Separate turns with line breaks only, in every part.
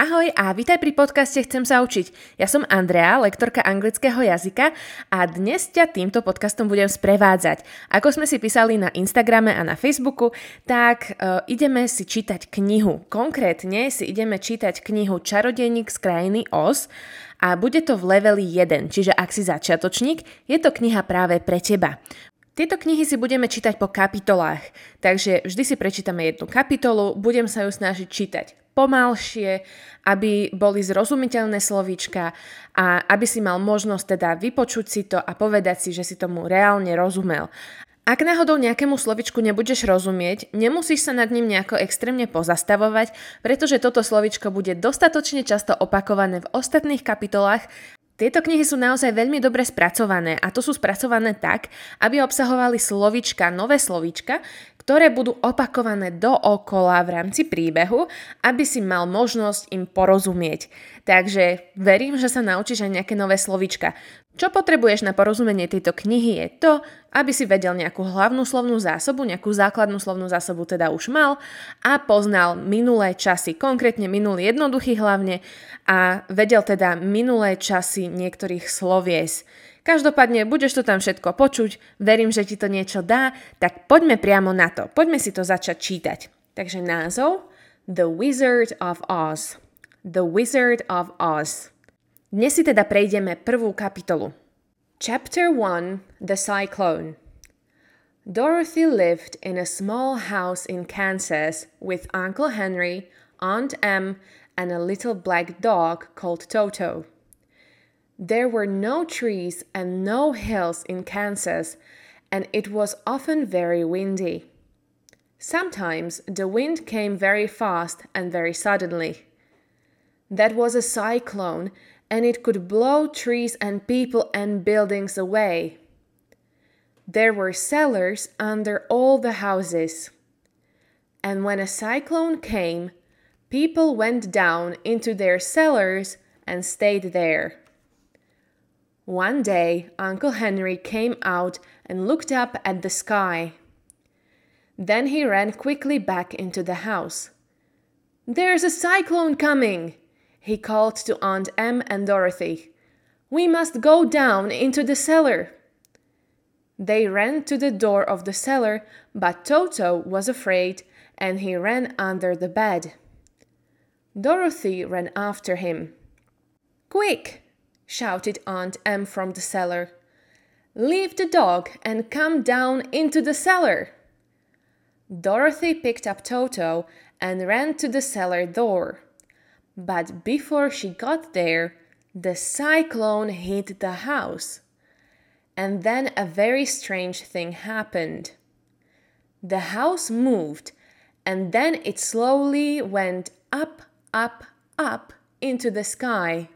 Ahoj a vítaj pri podcaste Chcem sa učiť. Ja som Andrea, lektorka anglického jazyka a dnes ťa týmto podcastom budem sprevádzať. Ako sme si písali na Instagrame a na Facebooku, tak uh, ideme si čítať knihu. Konkrétne si ideme čítať knihu Čarodejník z krajiny Oz a bude to v leveli 1, čiže ak si začiatočník, je to kniha práve pre teba. Tieto knihy si budeme čítať po kapitolách, takže vždy si prečítame jednu kapitolu, budem sa ju snažiť čítať pomalšie, aby boli zrozumiteľné slovíčka a aby si mal možnosť teda vypočuť si to a povedať si, že si tomu reálne rozumel. Ak náhodou nejakému slovičku nebudeš rozumieť, nemusíš sa nad ním nejako extrémne pozastavovať, pretože toto slovičko bude dostatočne často opakované v ostatných kapitolách tieto knihy sú naozaj veľmi dobre spracované a to sú spracované tak, aby obsahovali slovička, nové slovička, ktoré budú opakované dookola v rámci príbehu, aby si mal možnosť im porozumieť. Takže verím, že sa naučíš aj nejaké nové slovička. Čo potrebuješ na porozumenie tejto knihy je to, aby si vedel nejakú hlavnú slovnú zásobu, nejakú základnú slovnú zásobu teda už mal a poznal minulé časy, konkrétne minulý jednoduchý hlavne a vedel teda minulé časy niektorých slovies. Každopádne, budeš to tam všetko počuť, verím, že ti to niečo dá, tak poďme priamo na to. Poďme si to začať čítať. Takže názov The Wizard of Oz. The Wizard of Oz. Dnes si teda prejdeme prvú kapitolu. Chapter 1 The Cyclone Dorothy lived in a small house in Kansas with Uncle Henry, Aunt Em, and a little black dog called Toto. There were no trees and no hills in Kansas, and it was often very windy. Sometimes the wind came very fast and very suddenly. That was a cyclone, and it could blow trees and people and buildings away. There were cellars under all the houses. And when a cyclone came, people went down into their cellars and stayed there. One day, Uncle Henry came out and looked up at the sky. Then he ran quickly back into the house. There's a cyclone coming, he called to Aunt Em and Dorothy. We must go down into the cellar. They ran to the door of the cellar, but Toto was afraid and he ran under the bed. Dorothy ran after him. Quick! Shouted Aunt Em from the cellar. Leave the dog and come down into the cellar. Dorothy picked up Toto and ran to the cellar door. But before she got there, the cyclone hit the house. And then a very strange thing happened. The house moved, and then it slowly went up, up, up into the sky.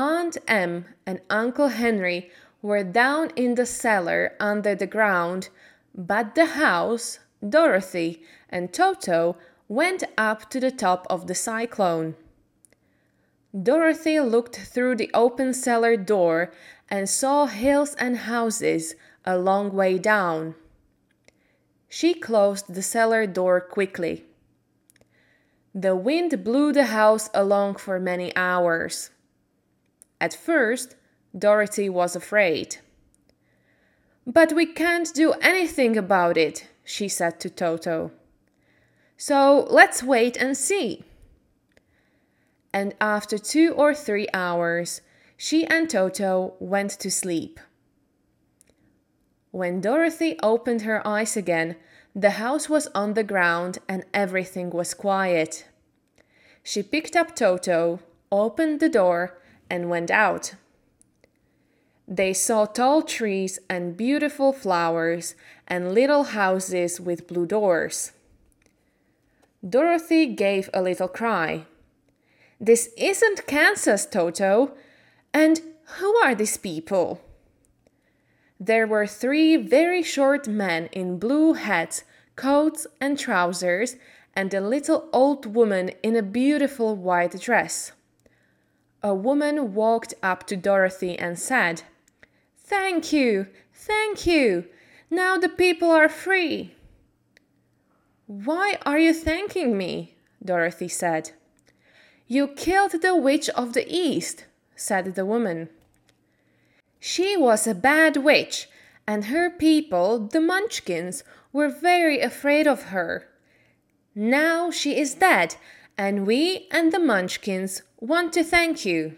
Aunt Em and Uncle Henry were down in the cellar under the ground, but the house, Dorothy, and Toto went up to the top of the cyclone. Dorothy looked through the open cellar door and saw hills and houses a long way down. She closed the cellar door quickly. The wind blew the house along for many hours. At first, Dorothy was afraid. But we can't do anything about it, she said to Toto. So let's wait and see. And after two or three hours, she and Toto went to sleep. When Dorothy opened her eyes again, the house was on the ground and everything was quiet. She picked up Toto, opened the door, and went out. They saw tall trees and beautiful flowers and little houses with blue doors. Dorothy gave a little cry. This isn't Kansas, Toto. And who are these people? There were three very short men in blue hats, coats, and trousers, and a little old woman in a beautiful white dress. A woman walked up to Dorothy and said, Thank you, thank you. Now the people are free. Why are you thanking me? Dorothy said. You killed the witch of the east, said the woman. She was a bad witch, and her people, the Munchkins, were very afraid of her. Now she is dead, and we and the Munchkins want to thank you.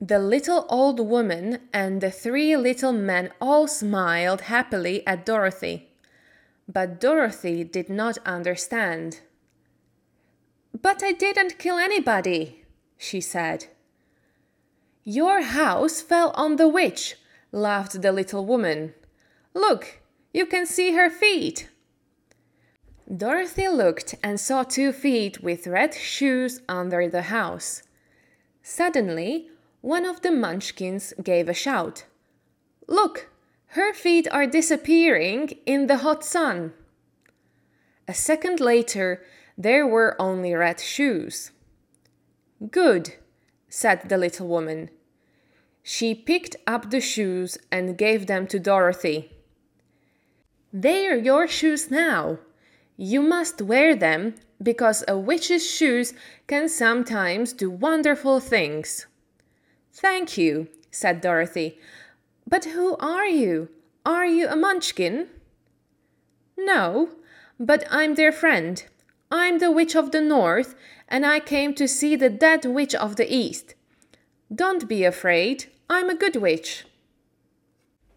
The little old woman and the three little men all smiled happily at Dorothy. But Dorothy did not understand. But I didn't kill anybody, she said. Your house fell on the witch, laughed the little woman. Look, you can see her feet. Dorothy looked and saw two feet with red shoes under the house. Suddenly, one of the munchkins gave a shout. Look, her feet are disappearing in the hot sun. A second later, there were only red shoes. Good, said the little woman. She picked up the shoes and gave them to Dorothy. They are your shoes now. You must wear them because a witch's shoes can sometimes do wonderful things. Thank you, said Dorothy. But who are you? Are you a munchkin? No, but I'm their friend. I'm the witch of the north, and I came to see the dead witch of the east. Don't be afraid, I'm a good witch.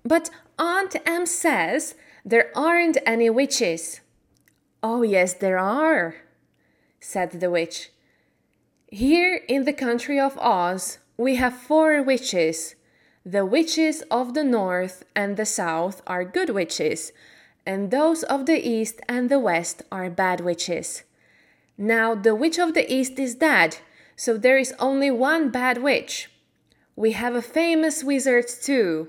But Aunt Em says there aren't any witches. Oh, yes, there are, said the witch. Here in the country of Oz, we have four witches. The witches of the north and the south are good witches, and those of the east and the west are bad witches. Now, the witch of the east is dead, so there is only one bad witch. We have a famous wizard too.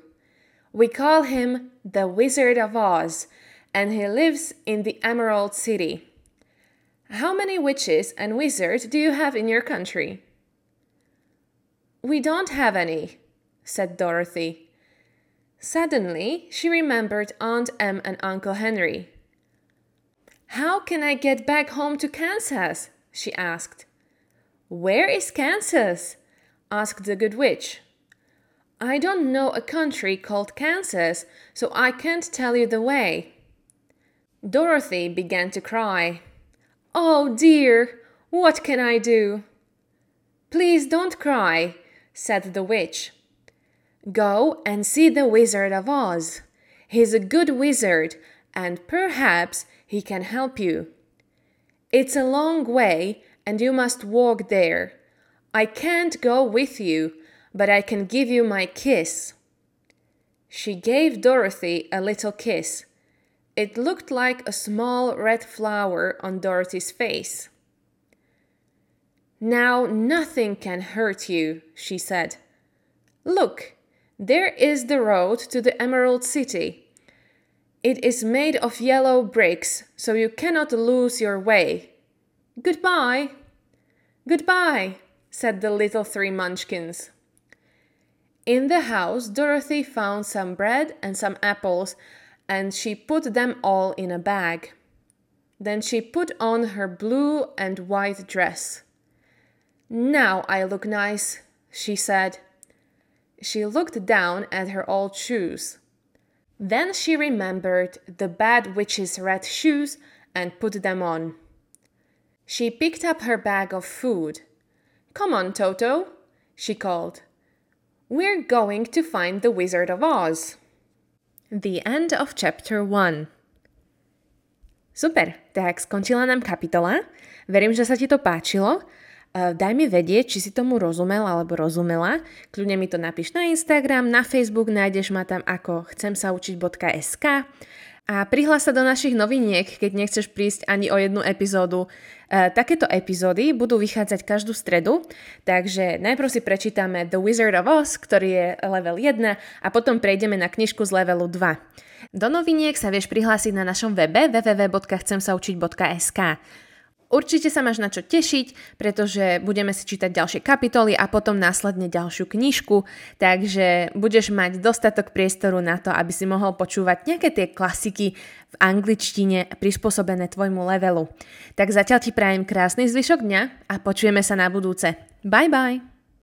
We call him the Wizard of Oz, and he lives in the Emerald City. How many witches and wizards do you have in your country? We don't have any, said Dorothy. Suddenly, she remembered Aunt Em and Uncle Henry. How can I get back home to Kansas? she asked. Where is Kansas? asked the good witch. I don't know a country called Kansas, so I can't tell you the way. Dorothy began to cry. Oh dear, what can I do? Please don't cry, said the witch. Go and see the Wizard of Oz. He's a good wizard, and perhaps he can help you. It's a long way, and you must walk there. I can't go with you, but I can give you my kiss. She gave Dorothy a little kiss. It looked like a small red flower on Dorothy's face. Now nothing can hurt you, she said. Look, there is the road to the Emerald City. It is made of yellow bricks, so you cannot lose your way. Goodbye. Goodbye, said the little three munchkins. In the house, Dorothy found some bread and some apples, and she put them all in a bag. Then she put on her blue and white dress. Now I look nice, she said. She looked down at her old shoes. Then she remembered the bad witch's red shoes and put them on. She picked up her bag of food. Come on, Toto, she called. We're going to find the Wizard of Oz. The end of chapter 1 Super, tak skončila nám kapitola. Verím, že sa ti to páčilo. Eh, daj mi vedieť, či si tomu rozumel alebo rozumela. Kľudne mi to napíš na Instagram, na Facebook, nájdeš ma tam ako chcem sa učiť.sk a prihlás sa do našich noviniek, keď nechceš prísť ani o jednu epizódu. E, takéto epizódy budú vychádzať každú stredu, takže najprv si prečítame The Wizard of Oz, ktorý je level 1 a potom prejdeme na knižku z levelu 2. Do noviniek sa vieš prihlásiť na našom webe www.chcemsaučiť.sk. Určite sa máš na čo tešiť, pretože budeme si čítať ďalšie kapitoly a potom následne ďalšiu knižku, takže budeš mať dostatok priestoru na to, aby si mohol počúvať nejaké tie klasiky v angličtine prispôsobené tvojmu levelu. Tak zatiaľ ti prajem krásny zvyšok dňa a počujeme sa na budúce. Bye bye!